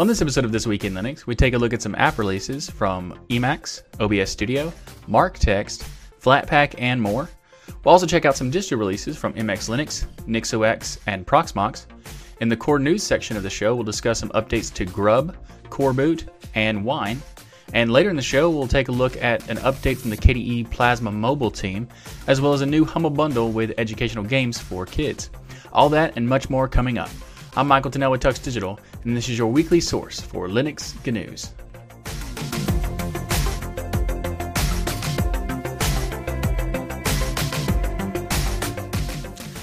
On this episode of This Week in Linux, we take a look at some app releases from Emacs, OBS Studio, MarkText, Flatpak, and more. We'll also check out some distro releases from MX Linux, NixOS, and Proxmox. In the core news section of the show, we'll discuss some updates to Grub, Coreboot, and Wine. And later in the show, we'll take a look at an update from the KDE Plasma mobile team, as well as a new Humble bundle with educational games for kids. All that and much more coming up. I'm Michael Tunnell with Tux Digital, and this is your weekly source for Linux GNews.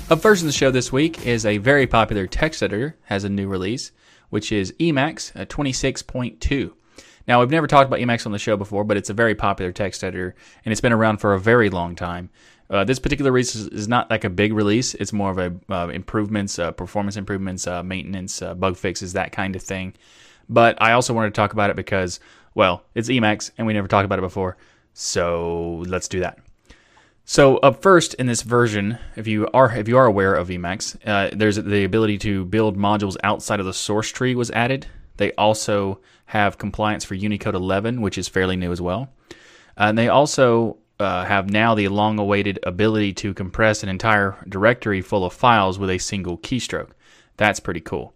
Up first in the show this week is a very popular text editor has a new release, which is Emacs 26.2. Now, we've never talked about Emacs on the show before, but it's a very popular text editor, and it's been around for a very long time. Uh, this particular release is, not like a big release. It's more of a uh, improvements, uh, performance improvements, uh, maintenance, uh, bug fixes, that kind of thing. But I also wanted to talk about it because, well, it's Emacs, and we never talked about it before. So let's do that. So up first in this version, if you are if you are aware of Emacs, uh, there's the ability to build modules outside of the source tree was added. They also have compliance for Unicode 11, which is fairly new as well. And they also uh, have now the long awaited ability to compress an entire directory full of files with a single keystroke. That's pretty cool.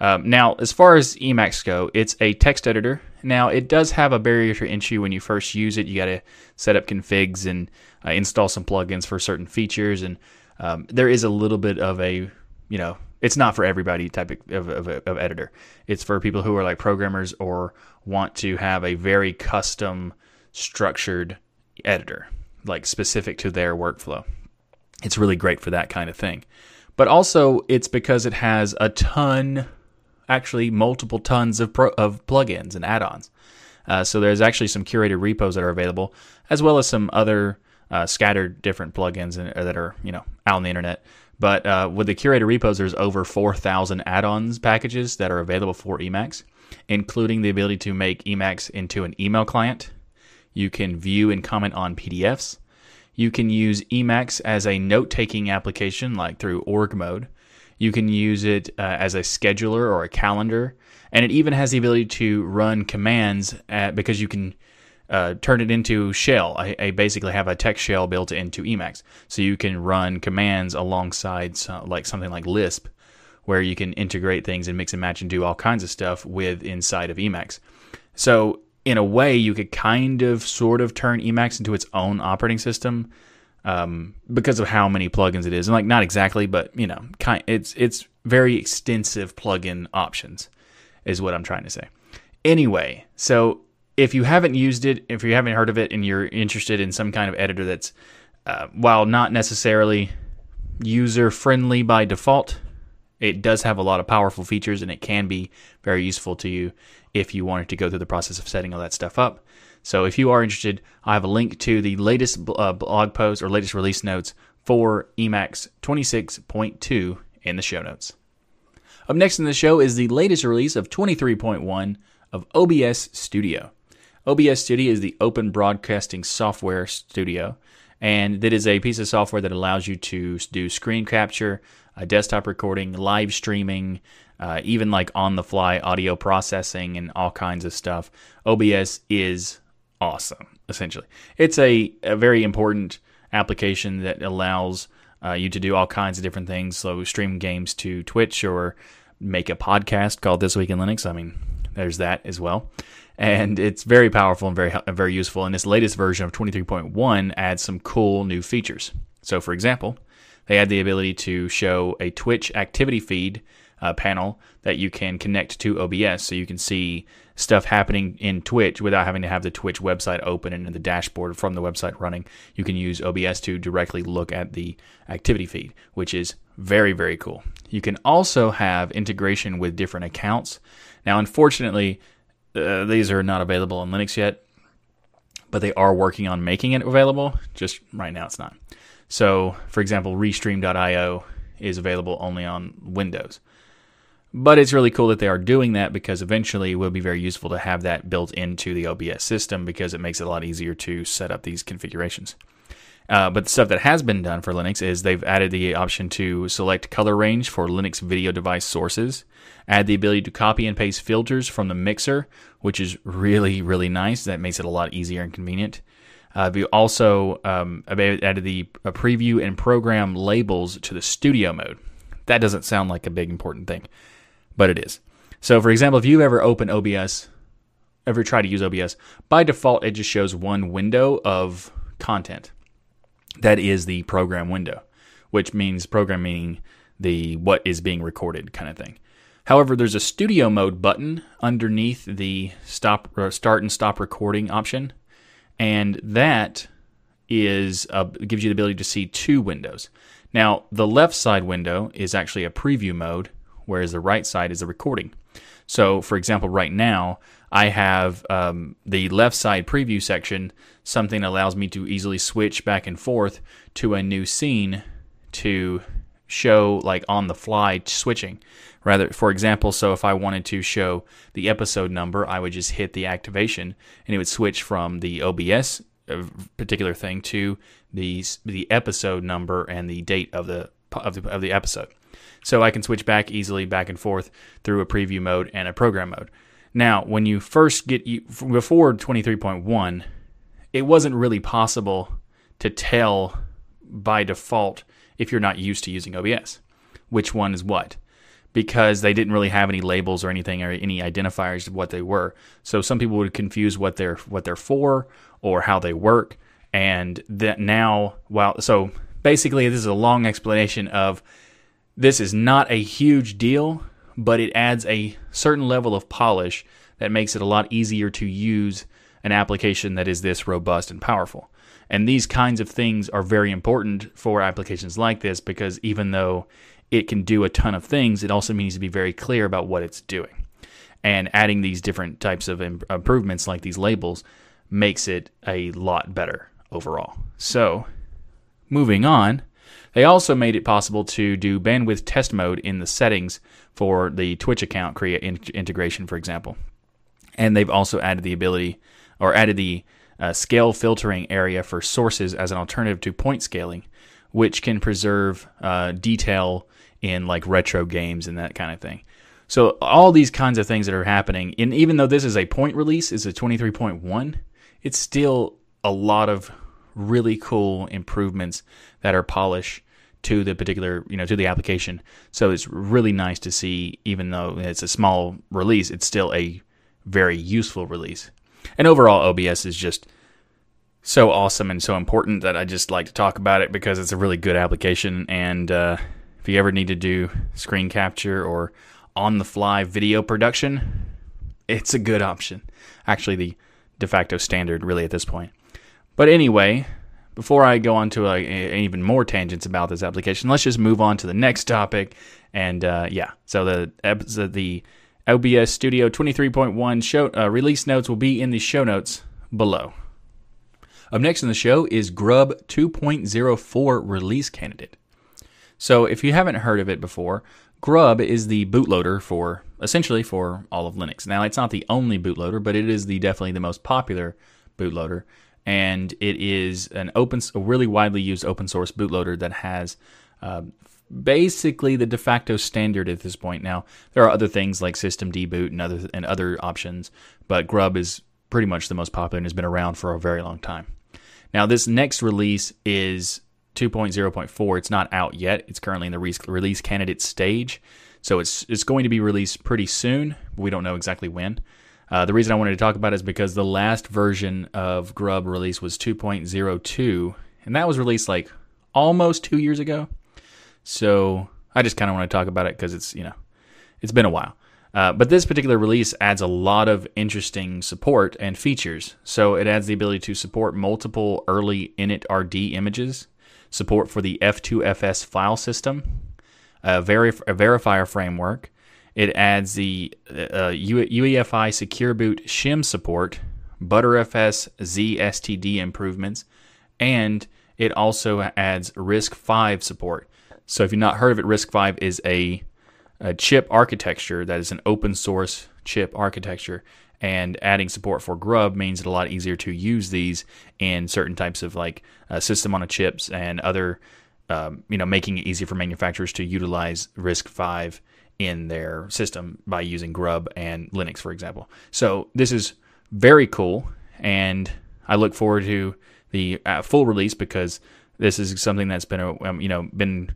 Um, now, as far as Emacs go, it's a text editor. Now, it does have a barrier to entry when you first use it. You got to set up configs and uh, install some plugins for certain features, and um, there is a little bit of a, you know, it's not for everybody type of, of, of, editor. It's for people who are like programmers or want to have a very custom structured editor, like specific to their workflow. It's really great for that kind of thing. But also, it's because it has a ton actually multiple tons of pro- of plugins and add-ons. Uh, so there's actually some curated repos that are available, as well as some other uh, scattered different plugins in, that are you know out on the internet. But uh, with the curated repos, there's over 4,000 add-ons packages that are available for Emacs, including the ability to make Emacs into an email client. You can view and comment on PDFs. You can use Emacs as a note-taking application, like through org mode. You can use it uh, as a scheduler or a calendar, and it even has the ability to run commands at, because you can uh, turn it into shell. I, I, basically have a text shell built into Emacs, so you can run commands alongside some, like something like Lisp, where you can integrate things and mix and match and do all kinds of stuff with inside of Emacs. So in a way, you could kind of sort of turn Emacs into its own operating system um, because of how many plugins it is, and like not exactly, but you know, kind it's it's very extensive plugin options, is what I'm trying to say. Anyway, so if you haven't used it, if you haven't heard of it, and you're interested in some kind of editor that's uh, while not necessarily user friendly by default, it does have a lot of powerful features, and it can be very useful to you if you wanted to go through the process of setting all that stuff up. So if you are interested, I have a link to the latest uh, blog post or latest release notes for Emacs 26.2 in the show notes. Up next in the show is the latest release of 23.1 of OBS Studio. OBS Studio is the open broadcasting software studio, and that is a piece of software that allows you to do screen capture, desktop recording, live streaming, uh, even like on the fly audio processing, and all kinds of stuff. OBS is awesome, essentially. It's a, a very important application that allows uh, you to do all kinds of different things. So, stream games to Twitch or make a podcast called This Week in Linux. I mean, there's that as well. And it's very powerful and very very useful. And this latest version of 23.1 adds some cool new features. So, for example, they add the ability to show a Twitch activity feed uh, panel that you can connect to OBS, so you can see stuff happening in Twitch without having to have the Twitch website open and the dashboard from the website running. You can use OBS to directly look at the activity feed, which is very, very cool. You can also have integration with different accounts. Now, unfortunately, uh, these are not available on Linux yet, but they are working on making it available. Just right now, it's not. So, for example, Restream.io is available only on Windows. But it's really cool that they are doing that because eventually it will be very useful to have that built into the OBS system because it makes it a lot easier to set up these configurations. Uh, but the stuff that has been done for Linux is they've added the option to select color range for Linux video device sources, add the ability to copy and paste filters from the mixer, which is really, really nice. That makes it a lot easier and convenient. Uh, we also um, added the preview and program labels to the studio mode. That doesn't sound like a big important thing, but it is. So, for example, if you ever open OBS, ever try to use OBS, by default, it just shows one window of content that is the program window, which means program meaning the what is being recorded kind of thing. However, there's a studio mode button underneath the stop start and stop recording option, and that is uh, gives you the ability to see two windows. Now, the left side window is actually a preview mode, whereas the right side is a recording. So, for example, right now I have um, the left side preview section, something that allows me to easily switch back and forth to a new scene to show like on the fly switching. Rather, for example, so if I wanted to show the episode number, I would just hit the activation and it would switch from the OBS uh, particular thing to the the episode number and the date of the of the, of the episode. So I can switch back easily back and forth through a preview mode and a program mode. Now, when you first get before 23.1, it wasn't really possible to tell by default if you're not used to using OBS which one is what because they didn't really have any labels or anything or any identifiers of what they were. So some people would confuse what they're what they're for or how they work and that now well so basically this is a long explanation of this is not a huge deal but it adds a certain level of polish that makes it a lot easier to use an application that is this robust and powerful. And these kinds of things are very important for applications like this because even though it can do a ton of things, it also needs to be very clear about what it's doing. And adding these different types of improvements like these labels makes it a lot better overall. So, moving on, they also made it possible to do bandwidth test mode in the settings for the Twitch account create integration, for example. And they've also added the ability or added the uh, scale filtering area for sources as an alternative to point scaling, which can preserve uh, detail in like retro games and that kind of thing. So all these kinds of things that are happening, and even though this is a point release, is a 23.1, it's still a lot of really cool improvements that are polish to the particular, you know, to the application. So it's really nice to see, even though it's a small release, it's still a very useful release. And overall, OBS is just so awesome and so important that I just like to talk about it because it's a really good application. And uh, if you ever need to do screen capture or on the fly video production, it's a good option. Actually, the de facto standard, really, at this point. But anyway, before I go on to a, a, even more tangents about this application, let's just move on to the next topic. And uh, yeah, so the the OBS Studio 23.1 show uh, release notes will be in the show notes below. Up next in the show is Grub 2.04 release candidate. So if you haven't heard of it before, Grub is the bootloader for essentially for all of Linux. Now it's not the only bootloader, but it is the definitely the most popular bootloader and it is an open, a really widely used open source bootloader that has uh, basically the de facto standard at this point. Now there are other things like systemd-boot and other and other options, but Grub is pretty much the most popular and has been around for a very long time. Now this next release is 2.0.4. It's not out yet. It's currently in the re- release candidate stage, so it's it's going to be released pretty soon. we don't know exactly when. Uh, the reason I wanted to talk about is because the last version of Grub release was 2.02, and that was released like almost two years ago. So I just kind of want to talk about it because it's you know it's been a while. Uh, but this particular release adds a lot of interesting support and features. So it adds the ability to support multiple early initrd images, support for the F2FS file system, a, verif- a verifier framework, it adds the uh, UEFI Secure Boot shim support, Btrfs ZSTD improvements, and it also adds RISC-V support. So if you've not heard of it, RISC-V is a, a chip architecture that is an open source chip architecture. And adding support for Grub means it a lot easier to use these in certain types of like uh, system on a chips and other, um, you know, making it easy for manufacturers to utilize RISC-V in their system by using Grub and Linux, for example. So this is very cool, and I look forward to the uh, full release because this is something that's been a um, you know been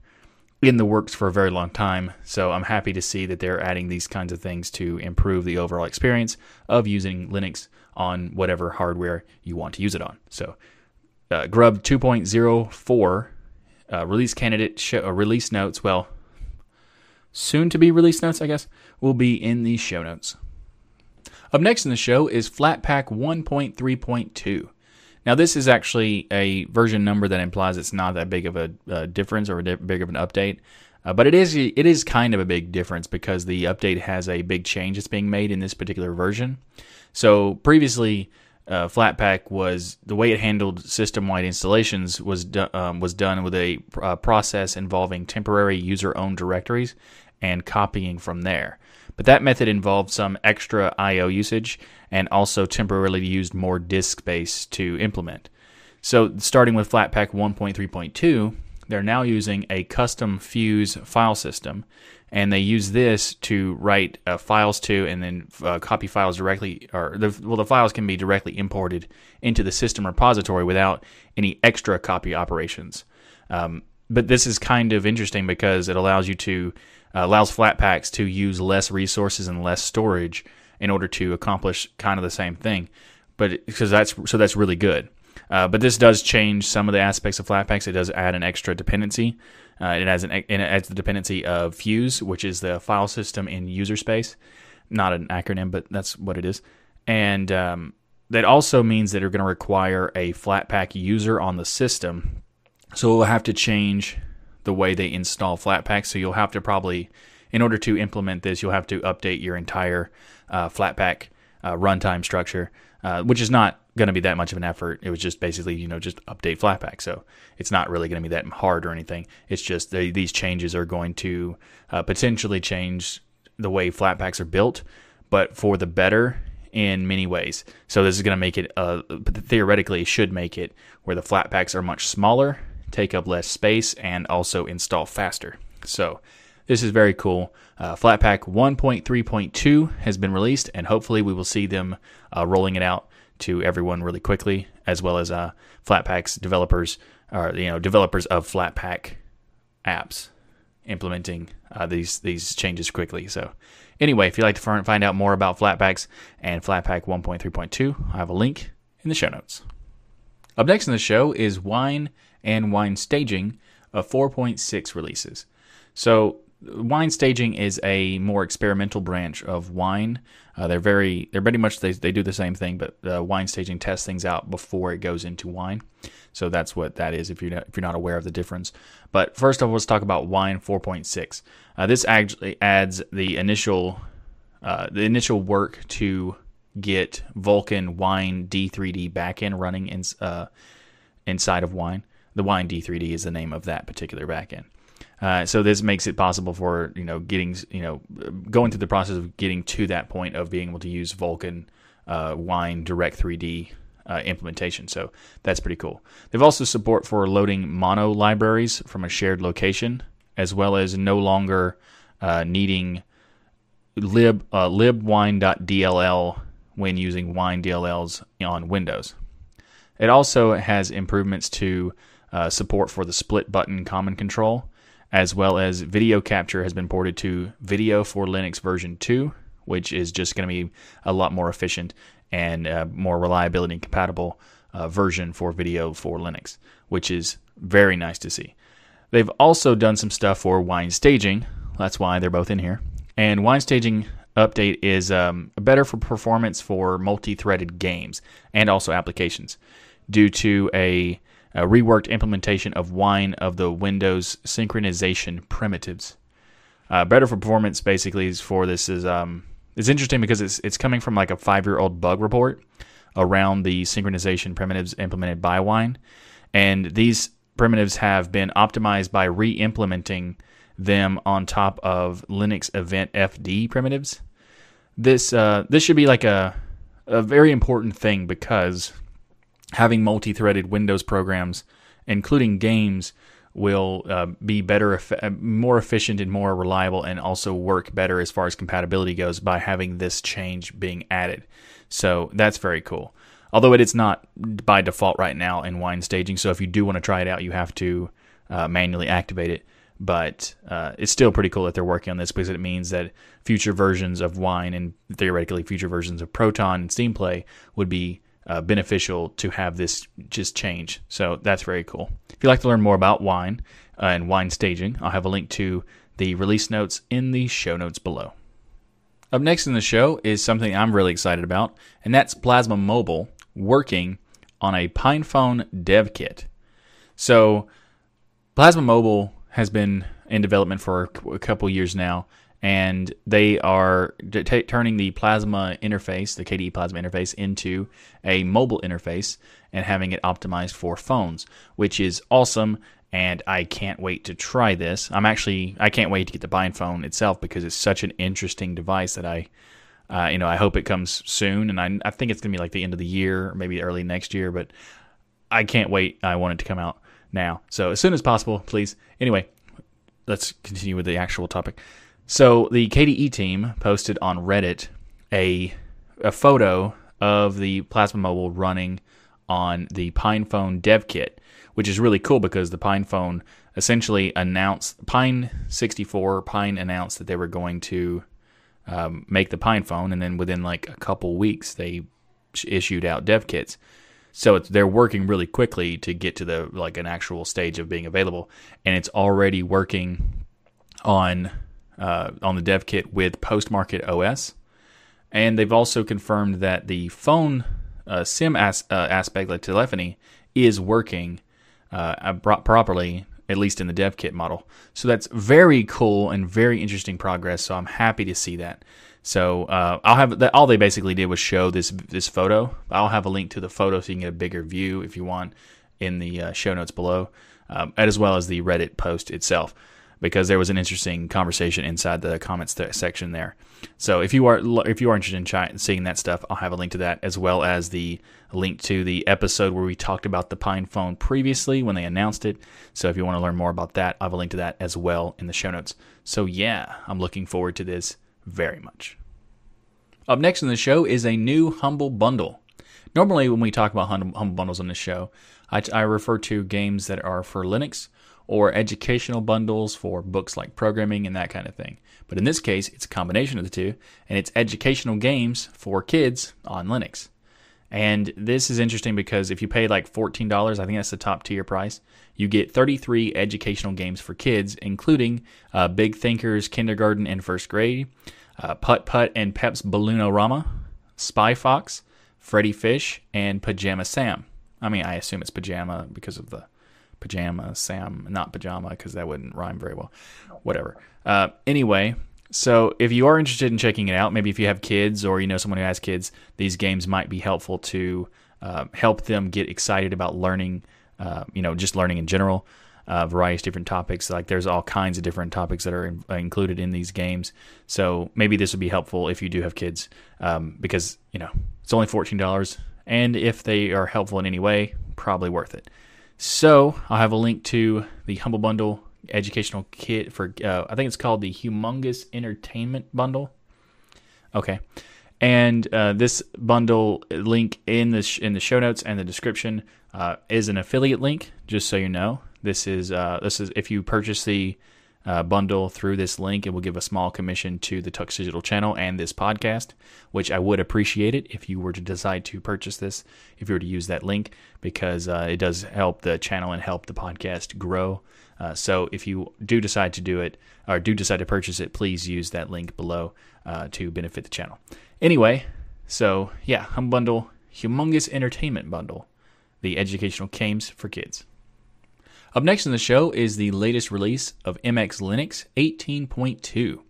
in the works for a very long time. So I'm happy to see that they're adding these kinds of things to improve the overall experience of using Linux on whatever hardware you want to use it on. So uh, Grub 2.04 uh, release candidate uh, release notes. Well, soon to be release notes, I guess, will be in the show notes. Up next in the show is Flatpak 1.3.2. Now, this is actually a version number that implies it's not that big of a difference or a di- big of an update. Uh, but it is it is kind of a big difference because the update has a big change that's being made in this particular version. So previously, uh, Flatpak was the way it handled system-wide installations was do, um, was done with a uh, process involving temporary user-owned directories and copying from there. But that method involved some extra I/O usage and also temporarily used more disk space to implement. So, starting with Flatpak 1.3.2, they're now using a custom Fuse file system, and they use this to write uh, files to and then uh, copy files directly, or the, well, the files can be directly imported into the system repository without any extra copy operations. Um, but this is kind of interesting because it allows you to uh, allows Flatpaks to use less resources and less storage in order to accomplish kind of the same thing. But because that's so that's really good. Uh, but this does change some of the aspects of Flatpaks. It does add an extra dependency. Uh, it has an it adds the dependency of Fuse, which is the file system in user space. Not an acronym, but that's what it is. And um, that also means that you're going to require a Flatpak user on the system. So we'll have to change the way they install Flatpak. So you'll have to probably, in order to implement this, you'll have to update your entire uh, Flatpak uh, runtime structure, uh, which is not going to be that much of an effort. It was just basically, you know, just update Flatpak. So it's not really going to be that hard or anything. It's just they, these changes are going to uh, potentially change the way Flatpaks are built, but for the better in many ways. So this is going to make it, uh, theoretically, should make it where the Flatpaks are much smaller take up less space, and also install faster. So this is very cool. Uh, Flatpak 1.3.2 has been released, and hopefully we will see them uh, rolling it out to everyone really quickly, as well as uh, Flatpak's developers, or you know, developers of Flatpak apps implementing uh, these these changes quickly. So, anyway, if you'd like to find out more about Flatpaks and Flatpak 1.3.2, I have a link in the show notes. Up next in the show is Wine and Wine Staging of 4.6 releases. So wine staging is a more experimental branch of wine. Uh, they're very, they're pretty much they, they do the same thing, but uh, wine staging tests things out before it goes into wine. So that's what that is. If you're not, if you're not aware of the difference, but first of all, let's talk about wine 4.6. Uh, this actually adds the initial, uh, the initial work to get Vulkan Wine D3D backend running in, uh, inside of Wine. The Wine D3D is the name of that particular backend. Uh, so this makes it possible for you know getting you know going through the process of getting to that point of being able to use Vulkan uh, Wine Direct 3D uh, implementation. So that's pretty cool. They've also support for loading mono libraries from a shared location, as well as no longer uh, needing lib uh, libwine.dll when using wine DLLs on Windows. It also has improvements to uh, support for the split button common control, as well as video capture has been ported to Video for Linux version 2, which is just going to be a lot more efficient and uh, more reliability compatible uh, version for video for Linux, which is very nice to see. They've also done some stuff for wine staging. That's why they're both in here. And wine staging update is um, better for performance for multi-threaded games and also applications due to a, a, reworked implementation of Wine of the Windows synchronization primitives. Uh, better for performance basically is for this is um, it's interesting because it's it's coming from like a five year old bug report around the synchronization primitives implemented by Wine, and these primitives have been optimized by re-implementing them on top of Linux Event FD primitives this uh, this should be like a a very important thing because having multi-threaded Windows programs, including games, will uh, be better, uh, more efficient, and more reliable, and also work better as far as compatibility goes by having this change being added. So that's very cool. Although it is not by default right now in Wine staging, so if you do want to try it out, you have to uh, manually activate it. But uh, it's still pretty cool that they're working on this because it means that future versions of Wine and theoretically future versions of Proton and Steam Play would be uh, beneficial to have this just change. So that's very cool. If you'd like to learn more about wine uh, and wine staging, I'll have a link to the release notes in the show notes below. Up next in the show is something I'm really excited about, and that's Plasma Mobile working on a PinePhone dev kit. So, Plasma Mobile has been in development for a couple years now, and they are t- turning the Plasma interface, the KDE Plasma interface, into a mobile interface and having it optimized for phones, which is awesome. And I can't wait to try this. I'm actually I can't wait to get the PinePhone itself because it's such an interesting device that I, uh, you know, I hope it comes soon. And I I think it's gonna be like the end of the year maybe early next year. But I can't wait. I want it to come out now. So as soon as possible, please. Anyway, let's continue with the actual topic. So the KDE team posted on Reddit a a photo of the Plasma Mobile running on the PinePhone dev kit, which is really cool because the PinePhone essentially announced Pine 64 Pine announced that they were going to um, make the PinePhone, and then within like a couple weeks they issued out dev kits. So they're working really quickly to get to the like an actual stage of being available, and it's already working on uh, on the dev kit with Postmarket OS. And they've also confirmed that the phone uh, SIM as, uh, aspect, like telephony, is working uh, properly, at least in the dev kit model. So that's very cool and very interesting progress. So I'm happy to see that. So uh, I'll have that. All they basically did was show this this photo. I'll have a link to the photo so you can get a bigger view if you want in the uh, show notes below, um, as well as the Reddit post itself because there was an interesting conversation inside the comments th- section there. So if you are if you are interested in seeing that stuff, I'll have a link to that as well as the link to the episode where we talked about the Pine phone previously when they announced it. So if you want to learn more about that, I have a link to that as well in the show notes. So yeah, I'm looking forward to this very much. Up next in the show is a new Humble Bundle. Normally, when we talk about Humble Bundles on this show, I, I refer to games that are for Linux or educational bundles for books like programming and that kind of thing. But in this case, it's a combination of the two, and it's educational games for kids on Linux. And this is interesting because if you pay like $14, I think that's the top tier price, you get 33 educational games for kids, including uh, Big Thinkers, Kindergarten, and First Grade, uh, Putt Putt and Pep's Balloonorama, Spy Fox, Freddy Fish, and Pajama Sam. I mean, I assume it's pajama because of the pajama, Sam, not pajama, because that wouldn't rhyme very well. Whatever. Uh, anyway, so if you are interested in checking it out, maybe if you have kids or you know someone who has kids, these games might be helpful to uh, help them get excited about learning. Uh, you know, just learning in general. Uh, various different topics. Like there's all kinds of different topics that are in, uh, included in these games. So maybe this would be helpful if you do have kids, um, because you know it's only fourteen dollars, and if they are helpful in any way, probably worth it. So I'll have a link to the Humble Bundle educational kit for uh, I think it's called the Humongous Entertainment Bundle. Okay, and uh, this bundle link in the sh- in the show notes and the description uh, is an affiliate link. Just so you know, this is uh, this is if you purchase the uh, bundle through this link. It will give a small commission to the Tux Digital channel and this podcast, which I would appreciate it if you were to decide to purchase this, if you were to use that link, because uh, it does help the channel and help the podcast grow. Uh, so if you do decide to do it or do decide to purchase it, please use that link below uh, to benefit the channel. Anyway, so yeah, Hum Bundle, humongous entertainment bundle, the educational games for kids. Up next in the show is the latest release of MX Linux 18.2.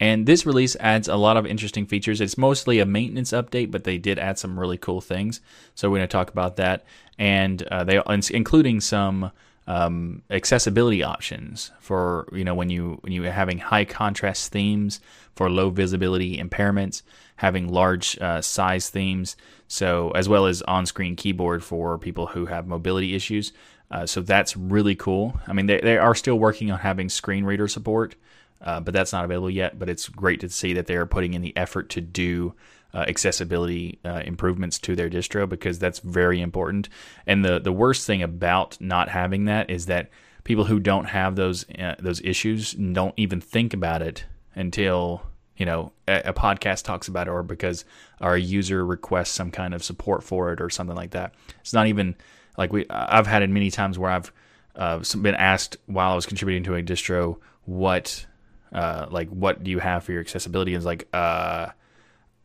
And this release adds a lot of interesting features. It's mostly a maintenance update, but they did add some really cool things. So we're going to talk about that, and uh, they including some um, accessibility options for you know when you when you having high contrast themes for low visibility impairments, having large uh, size themes, so as well as on-screen keyboard for people who have mobility issues. Uh, so that's really cool. I mean, they, they are still working on having screen reader support, uh, but that's not available yet. But it's great to see that they're putting in the effort to do uh, accessibility uh, improvements to their distro because that's very important. And the the worst thing about not having that is that people who don't have those uh, those issues don't even think about it until you know a, a, podcast talks about it or because our user requests some kind of support for it or something like that. It's not even like we I've had it many times where I've uh, been asked while I was contributing to a distro what uh, like what do you have for your accessibility it's like uh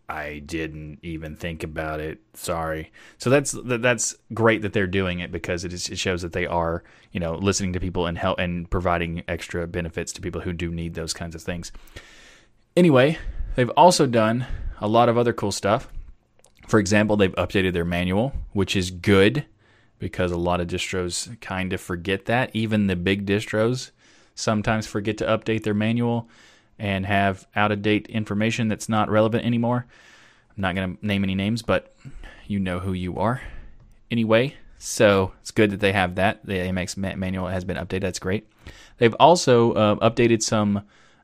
I didn't even think about it. Sorry. So that's that's great that they're doing it because it, is, it shows that they are, you know, listening to people and help and providing extra benefits to people who do need those kinds of things. Anyway, they've also done a lot of other cool stuff. For example, they've updated their manual, which is good because a lot of distros kind of forget that. Even the big distros sometimes forget to update their manual and have out of date information that's not relevant anymore. I'm not going to name any names, but you know who you are. Anyway, so it's good that they have that. The AMX manual has been updated. That's great. They've also uh, updated some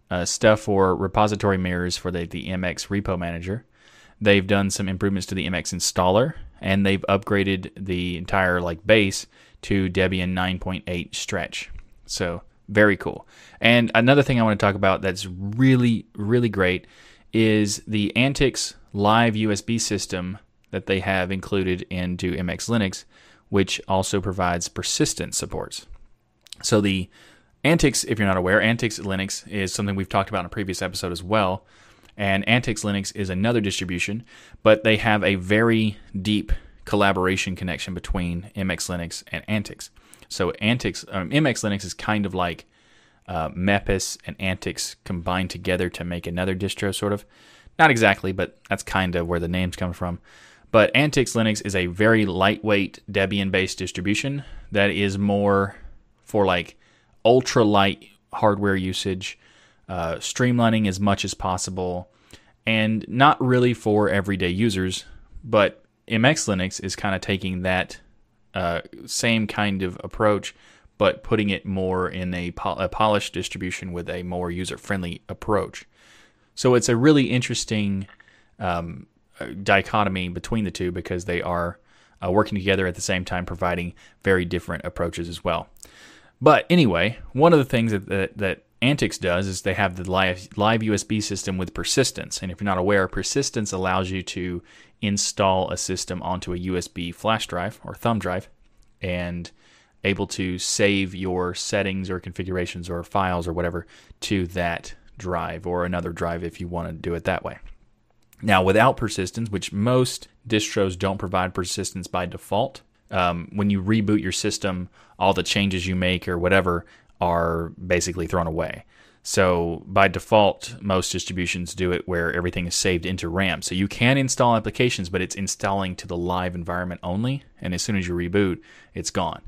uh, stuff for repository mirrors for the, the MX repo manager. They've done some improvements to the MX installer, and they've upgraded the entire like base to Debian 9.8 stretch. So very cool. And another thing I want to talk about that's really, really great is the Antix live USB system that they have included into MX Linux, which also provides persistent supports. So the Antix, if you're not aware, Antix Linux is something we've talked about in a previous episode as well. And Antix Linux is another distribution, but they have a very deep collaboration connection between MX Linux and Antix. So Antix, um, MX Linux is kind of like uh, Mepis and Antix combined together to make another distro, sort of. Not exactly, but that's kind of where the names come from. But Antix Linux is a very lightweight Debian based distribution that is more for like ultra light hardware usage, uh, streamlining as much as possible, and not really for everyday users. But MX Linux is kind of taking that uh, same kind of approach, but putting it more in a, pol- a polished distribution with a more user friendly approach. So it's a really interesting um, uh, dichotomy between the two because they are uh, working together at the same time, providing very different approaches as well. But anyway, one of the things that, that, that Antix does is they have the live, live USB system with persistence. And if you're not aware, persistence allows you to install a system onto a USB flash drive or thumb drive and able to save your settings or configurations or files or whatever to that drive or another drive if you want to do it that way. Now, without persistence, which most distros don't provide persistence by default, um, when you reboot your system, all the changes you make or whatever are basically thrown away. So by default, most distributions do it where everything is saved into RAM. So you can install applications, but it's installing to the live environment only. And as soon as you reboot, it's gone.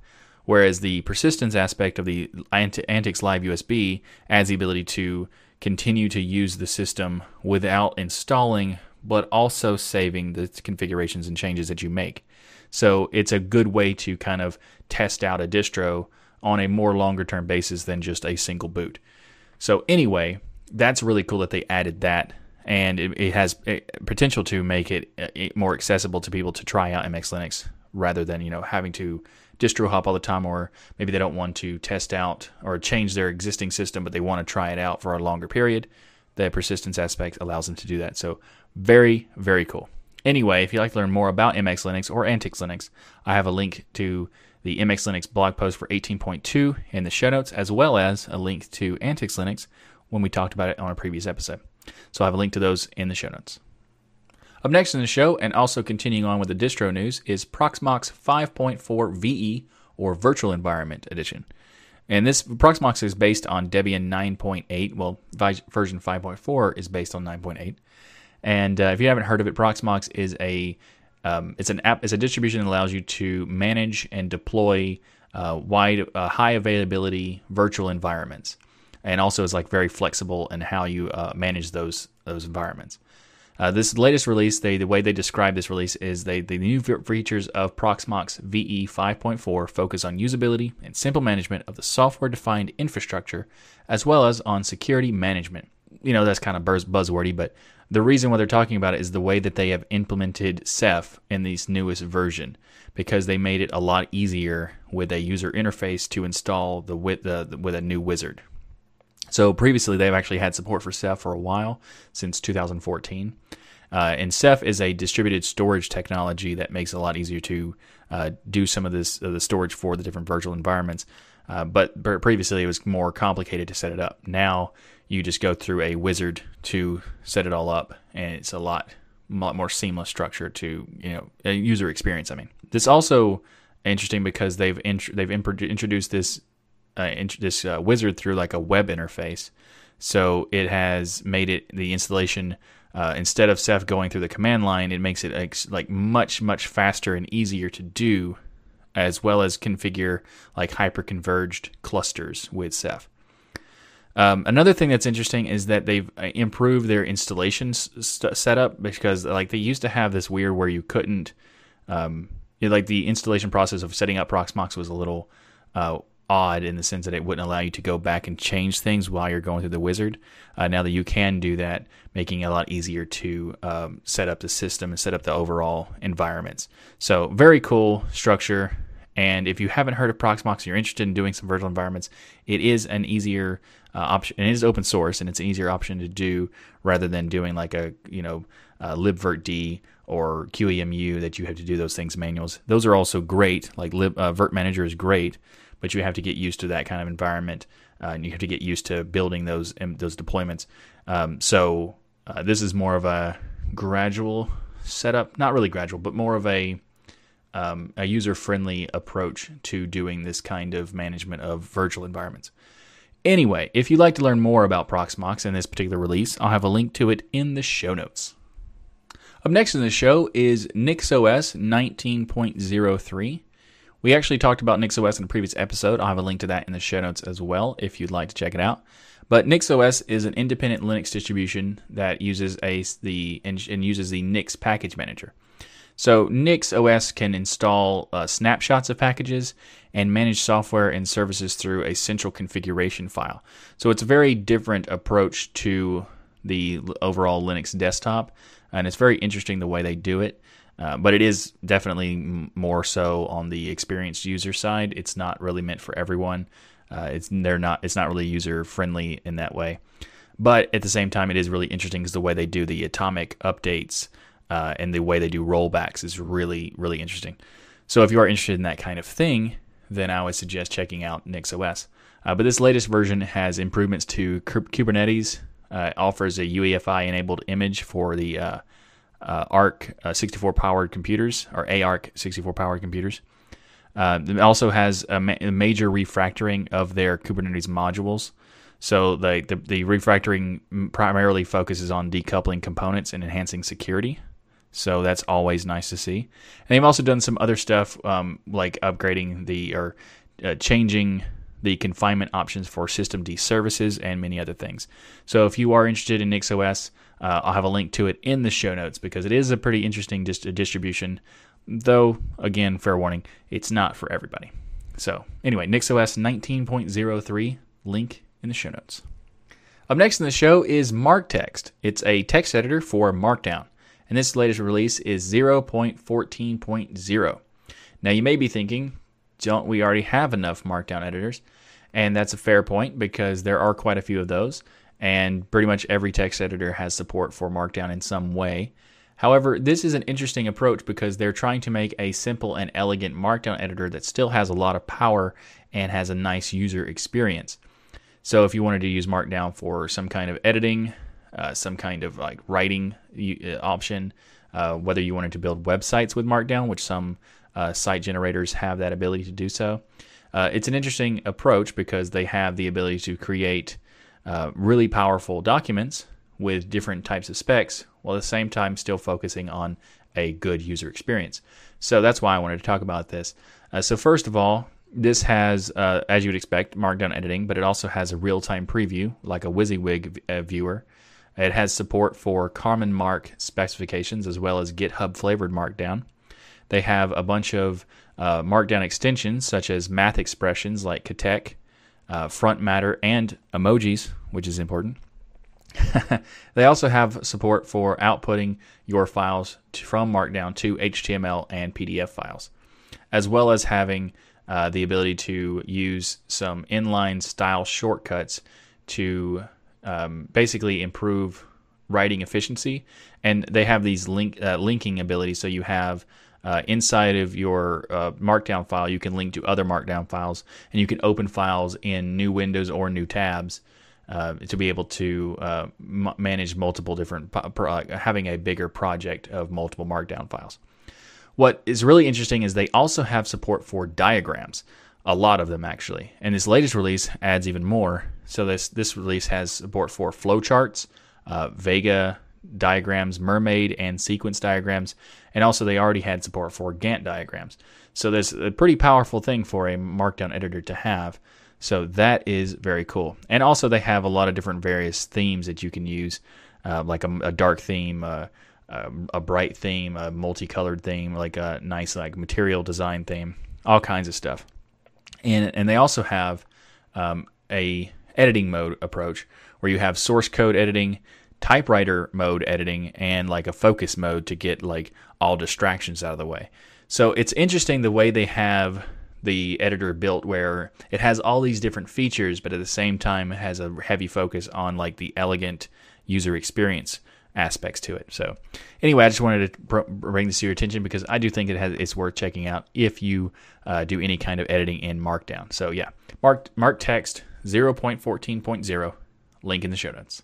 Whereas the persistence aspect of the Antix Live USB adds the ability to continue to use the system without installing, but also saving the configurations and changes that you make. So it's a good way to kind of test out a distro on a more longer term basis than just a single boot. So anyway, that's really cool that they added that, and it, it has potential to make it uh, more accessible to people to try out MX Linux rather than you know having to distro hop all the time, or maybe they don't want to test out or change their existing system, but they want to try it out for a longer period. The persistence aspect allows them to do that. So very very cool. Anyway, if you'd like to learn more about MX Linux or Antix Linux, I have a link to the MX Linux blog post for 18.2 in the show notes, as well as a link to Antix Linux when we talked about it on a previous episode. So I have a link to those in the show notes. Up next in the show, and also continuing on with the distro news, is Proxmox 5.4 VE or Virtual Environment Edition. And this Proxmox is based on Debian 9.8. Well, version 5.4 is based on 9.8. And uh, if you haven't heard of it, Proxmox is a um, it's an app. It's a distribution that allows you to manage and deploy uh, wide, uh, high availability virtual environments, and also is like very flexible in how you uh, manage those those environments. Uh, this latest release, they the way they describe this release is they the new features of Proxmox VE 5.4 focus on usability and simple management of the software-defined infrastructure, as well as on security management. You know that's kind of buzz- buzzwordy, but the reason why they're talking about it is the way that they have implemented Ceph in this newest version, because they made it a lot easier with a user interface to install the with the with a new wizard. So previously, they've actually had support for Ceph for a while, since 2014. Uh, and Ceph is a distributed storage technology that makes it a lot easier to uh, do some of this the storage for the different virtual environments. Uh, but previously, it was more complicated to set it up. Now you just go through a wizard to set it all up, and it's a lot, lot more seamless structure to you know a user experience. I mean, this also interesting because they've int- they've imp- introduced this uh, this uh, wizard through like a web interface. So it has made it the installation uh, instead of Ceph going through the command line, it makes it like, like much much faster and easier to do, as well as configure like hyper-converged clusters with Ceph. Um, another thing that's interesting is that they've uh, improved their installation st- setup because like they used to have this weird where you couldn't, um, you know, like the installation process of setting up Proxmox was a little uh, odd in the sense that it wouldn't allow you to go back and change things while you're going through the wizard. Uh, now that you can do that, making it a lot easier to um, set up the system and set up the overall environments. So very cool structure. And if you haven't heard of Proxmox and you're interested in doing some virtual environments, it is an easier uh, option. And it is open source and it's an easier option to do rather than doing like a you know uh, libvirtd or QEMU that you have to do those things manuals. Those are also great. Like lib, uh, Virt Manager is great but you have to get used to that kind of environment, uh, and you have to get used to building those um, those deployments. Um, so uh, this is more of a gradual setup, not really gradual, but more of a um, a user friendly approach to doing this kind of management of virtual environments. Anyway, if you'd like to learn more about Proxmox and this particular release, I'll have a link to it in the show notes. Up next in the show is NixOS 19.03. We actually talked about NixOS in a previous episode. I'll have a link to that in the show notes as well if you'd like to check it out. But NixOS is an independent Linux distribution that uses a the and, and uses the Nix package manager. So NixOS can install uh, snapshots of packages and manage software and services through a central configuration file. So it's a very different approach to the overall Linux desktop, and it's very interesting the way they do it. Uh, but it is definitely more so on the experienced user side. It's not really meant for everyone. Uh, it's they're not. It's not really user friendly in that way. But at the same time, it is really interesting because the way they do the atomic updates uh, and the way they do rollbacks is really really interesting. So if you are interested in that kind of thing, then I would suggest checking out NixOS. Uh, but this latest version has improvements to Kubernetes. Uh, offers a UEFI enabled image for the uh, uh, ARC uh, 64 powered computers or AArch64 powered computers. Uh, it also has a, ma- a, major refactoring of their Kubernetes modules. So the, the, the refactoring primarily focuses on decoupling components and enhancing security. So that's always nice to see. And they've also done some other stuff um, like upgrading the or uh, changing the confinement options for systemd services and many other things. So if you are interested in NixOS, uh, I'll have a link to it in the show notes because it is a pretty interesting dist- distribution. Though, again, fair warning, it's not for everybody. So, anyway, NixOS 19.03, link in the show notes. Up next in the show is MarkText. It's a text editor for Markdown, and this latest release is 0.14.0. Now, you may be thinking, don't we already have enough Markdown editors? And that's a fair point because there are quite a few of those and pretty much every text editor has support for Markdown in some way. However, this is an interesting approach because they're trying to make a simple and elegant Markdown editor that still has a lot of power and has a nice user experience. So, if you wanted to use Markdown for some kind of editing, uh, some kind of like writing uh, option, uh, whether you wanted to build websites with Markdown, which some uh, site generators have that ability to do so, uh, it's an interesting approach because they have the ability to create really powerful documents with different types of specs while at the same time still focusing on a good user experience. So that's why I wanted to talk about this. So, first of all, this has, uh, as you would expect, Markdown editing, but it also has a real-time preview, like a WYSIWYG uh, viewer. It has support for CommonMark specifications as well as GitHub flavored Markdown. They have a bunch of uh, Markdown extensions such as math expressions like KaTeX, uh, front matter, and emojis, which is important. they also have support for outputting your files to, from Markdown to HTML and PDF files, as well as having uh, the ability to use some inline style shortcuts to um, basically improve writing efficiency. And they have these link uh, linking abilities, so you have uh, inside of your uh, Markdown file, you can link to other Markdown files, and you can open files in new windows or new tabs uh, to be able to uh, m- manage multiple different, pro- having a bigger project of multiple Markdown files. What is really interesting is they also have support for diagrams, a lot of them actually, and this latest release adds even more. So this this release has support for flowcharts, uh, Vega diagrams, mermaid and sequence diagrams, and also they already had support for Gantt diagrams. So there's a pretty powerful thing for a Markdown editor to have. So that is very cool. And also they have a lot of different various themes that you can use, uh, like a, a, dark theme, uh, um, a bright theme, a multicolored theme, like a nice like material design theme, all kinds of stuff. And and they also have um, a editing mode approach where you have source code editing typewriter mode editing and like a focus mode to get like all distractions out of the way. So it's interesting the way they have the editor built where it has all these different features, but at the same time it has a heavy focus on like the elegant user experience aspects to it. So anyway, I just wanted to bring this to your attention because I do think it has it's worth checking out if you uh, do any kind of editing in Markdown. So yeah, Mark Mark Text 0.14.0 link in the show notes.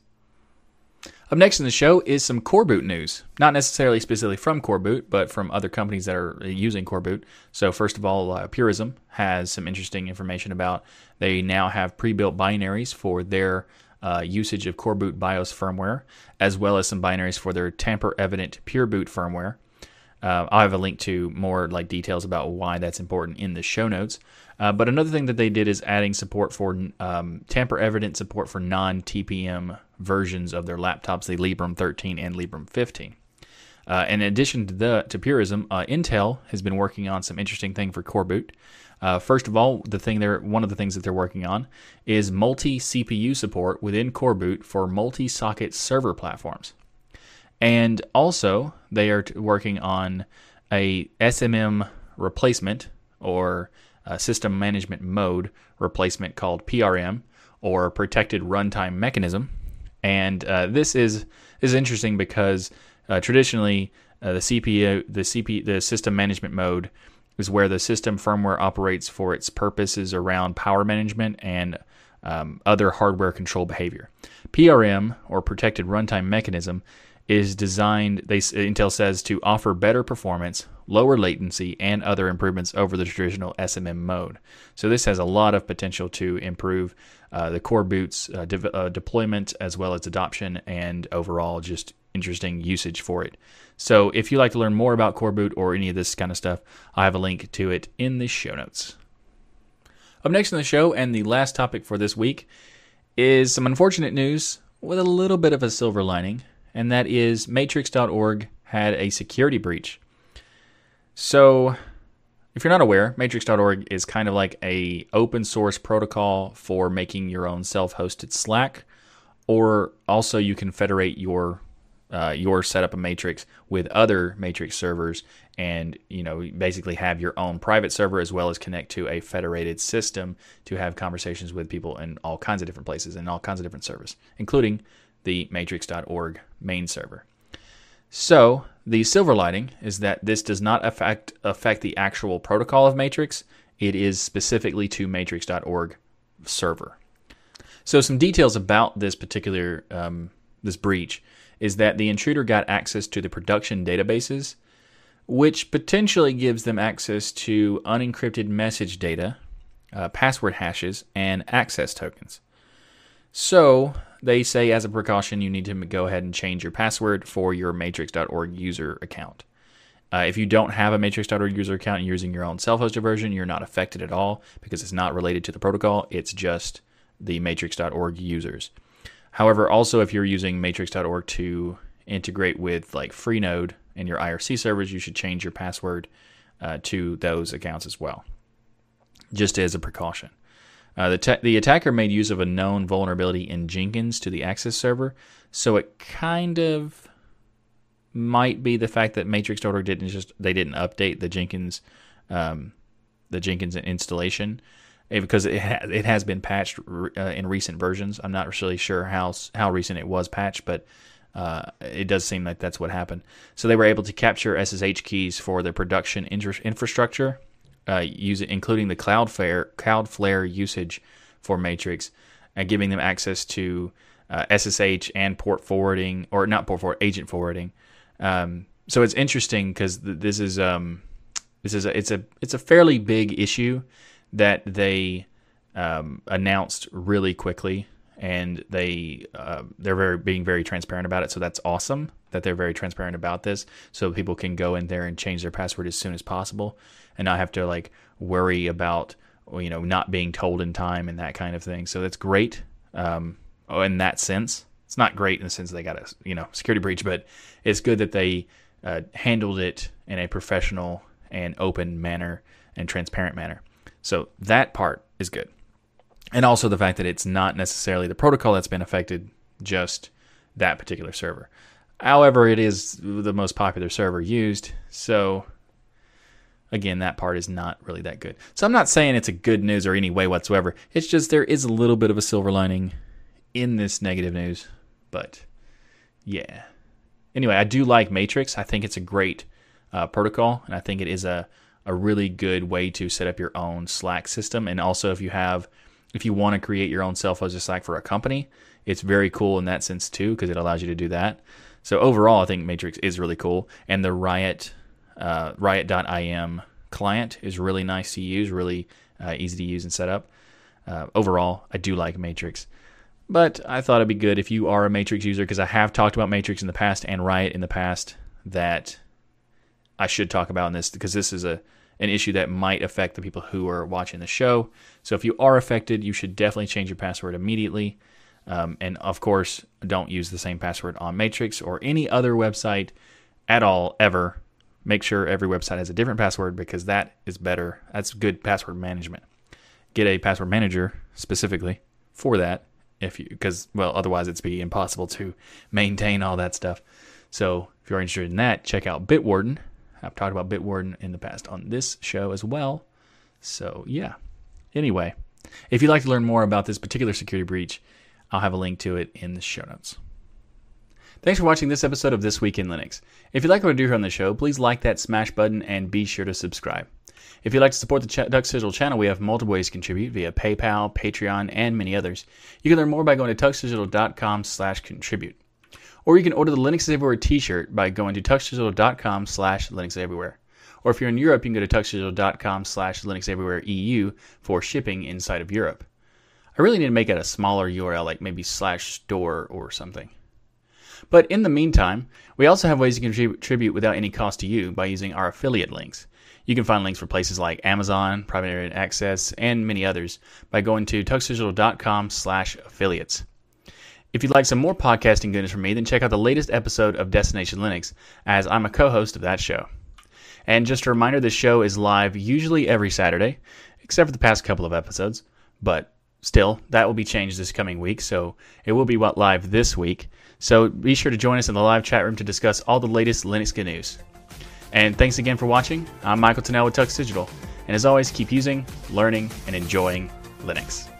Up next in the show is some Coreboot news. Not necessarily specifically from Coreboot, but from other companies that are using Coreboot. So, first of all, uh, Purism has some interesting information about they now have pre built binaries for their uh, usage of Coreboot BIOS firmware, as well as some binaries for their tamper evident PureBoot firmware. Uh, I'll have a link to more like details about why that's important in the show notes. Uh, but another thing that they did is adding support for um, tamper evident support for non TPM versions of their laptops, the Librem 13 and Librem 15. Uh, in addition to the to Purism, uh, Intel has been working on some interesting thing for Coreboot. Uh, first of all, the thing they're one of the things that they're working on is multi CPU support within Coreboot for multi socket server platforms, and also they are t- working on a SMM replacement or uh, system management mode replacement called PRM or protected runtime mechanism. And uh, this is is interesting because uh, traditionally uh, the CPU the CPU the system management mode is where the system firmware operates for its purposes around power management and um, other hardware control behavior. PRM or protected runtime mechanism is designed, they, Intel says, to offer better performance, lower latency, and other improvements over the traditional SMM mode. So this has a lot of potential to improve uh, the Coreboot's uh, de- uh, deployment as well as adoption and overall just interesting usage for it. So if you'd like to learn more about Coreboot or any of this kind of stuff, I have a link to it in the show notes. Up next in the show, and the last topic for this week, is some unfortunate news with a little bit of a silver lining and that is Matrix.org had a security breach. So, if you're not aware, Matrix.org is kind of like a open source protocol for making your own self-hosted Slack, or also you can federate your uh, your setup of Matrix with other Matrix servers, and you know basically have your own private server as well as connect to a federated system to have conversations with people in all kinds of different places and all kinds of different servers, including the matrix.org main server. So, the silver lining is that this does not affect affect the actual protocol of Matrix. It is specifically to matrix.org server. So, some details about this particular um, this breach is that the intruder got access to the production databases, which potentially gives them access to unencrypted message data, uh, password hashes, and access tokens. So, they say as a precaution, you need to go ahead and change your password for your matrix.org user account. Uh, if you don't have a matrix.org user account and you're using your own self-hosted version, you're not affected at all because it's not related to the protocol. It's just the matrix.org users. However, also if you're using matrix.org to integrate with like Freenode and your IRC servers, you should change your password uh, to those accounts as well, just as a precaution. Uh, the, the attacker made use of a known vulnerability in Jenkins to the Access server, so it kind of might be the fact that Matrix.org didn't just they didn't update the Jenkins um, the Jenkins installation eh, because it ha- it has been patched uh, in recent versions. I'm not really sure how how recent it was patched, but uh, it does seem like that's what happened. So they were able to capture SSH keys for their production infrastructure, uh, use including the Cloudflare Cloudflare usage for Matrix, and giving them access to uh, SSH and port forwarding, or not port forward, agent forwarding. Um, so it's interesting because th- this is um, this is a, it's a it's a fairly big issue that they um, announced really quickly and they uh, they're very being very transparent about it. So that's awesome that they're very transparent about this, so people can go in there and change their password as soon as possible, and not have to like worry about you know not being told in time and that kind of thing. So that's great. Um, oh, in that sense, it's not great in the sense they got a you know security breach, but it's good that they uh, handled it in a professional and open manner and transparent manner. So that part is good and also the fact that it's not necessarily the protocol that's been affected, just that particular server. However, it is the most popular server used, so again, that part is not really that good. So I'm not saying it's a good news or any way whatsoever. It's just there is a little bit of a silver lining in this negative news, but yeah. Anyway, I do like Matrix. I think it's a great uh, protocol, and I think it is a a really good way to set up your own Slack system. And also, if you have if you want to create your own self-hosted Slack for a company, it's very cool in that sense too because it allows you to do that. So overall, I think Matrix is really cool, and the Riot uh, Riot.im client is really nice to use, really uh, easy to use and set up. Uh, overall, I do like Matrix, but I thought it'd be good if you are a Matrix user because I have talked about Matrix in the past and Riot in the past that I should talk about in this because this is a an issue that might affect the people who are watching the show. So if you are affected, you should definitely change your password immediately. Um, and of course, don't use the same password on Matrix or any other website at all, ever. Make sure every website has a different password because that is better. That's good password management. Get a password manager specifically for that if you because well otherwise it's be impossible to maintain all that stuff so if you're interested in that check out bitwarden I've talked about Bitwarden in the past on this show as well. So, yeah. Anyway, if you'd like to learn more about this particular security breach, I'll have a link to it in the show notes. Thanks for watching this episode of This Week in Linux. If you like what I do here on the show, please like that smash button and be sure to subscribe. If you'd like to support the Ch- Tux Digital channel, we have multiple ways to contribute via PayPal, Patreon, and many others. You can learn more by going to tuxdigital.com slash contribute. Or you can order the Linux Everywhere t-shirt by going to tuxdigital.com slash Linux Everywhere. Or if you're in Europe, you can go to tuxdigital.com slash Linux Everywhere EU for shipping inside of Europe. I really need to make it a smaller URL, like maybe slash store or something. But in the meantime, we also have ways to contribute without any cost to you by using our affiliate links. You can find links for places like Amazon, Private Internet Access, and many others by going to tuxdigital.com slash affiliates. If you'd like some more podcasting goodness from me, then check out the latest episode of Destination Linux, as I'm a co host of that show. And just a reminder this show is live usually every Saturday, except for the past couple of episodes. But still, that will be changed this coming week, so it will be what live this week. So be sure to join us in the live chat room to discuss all the latest Linux good news. And thanks again for watching. I'm Michael Tunnell with Tux Digital, and as always, keep using, learning, and enjoying Linux.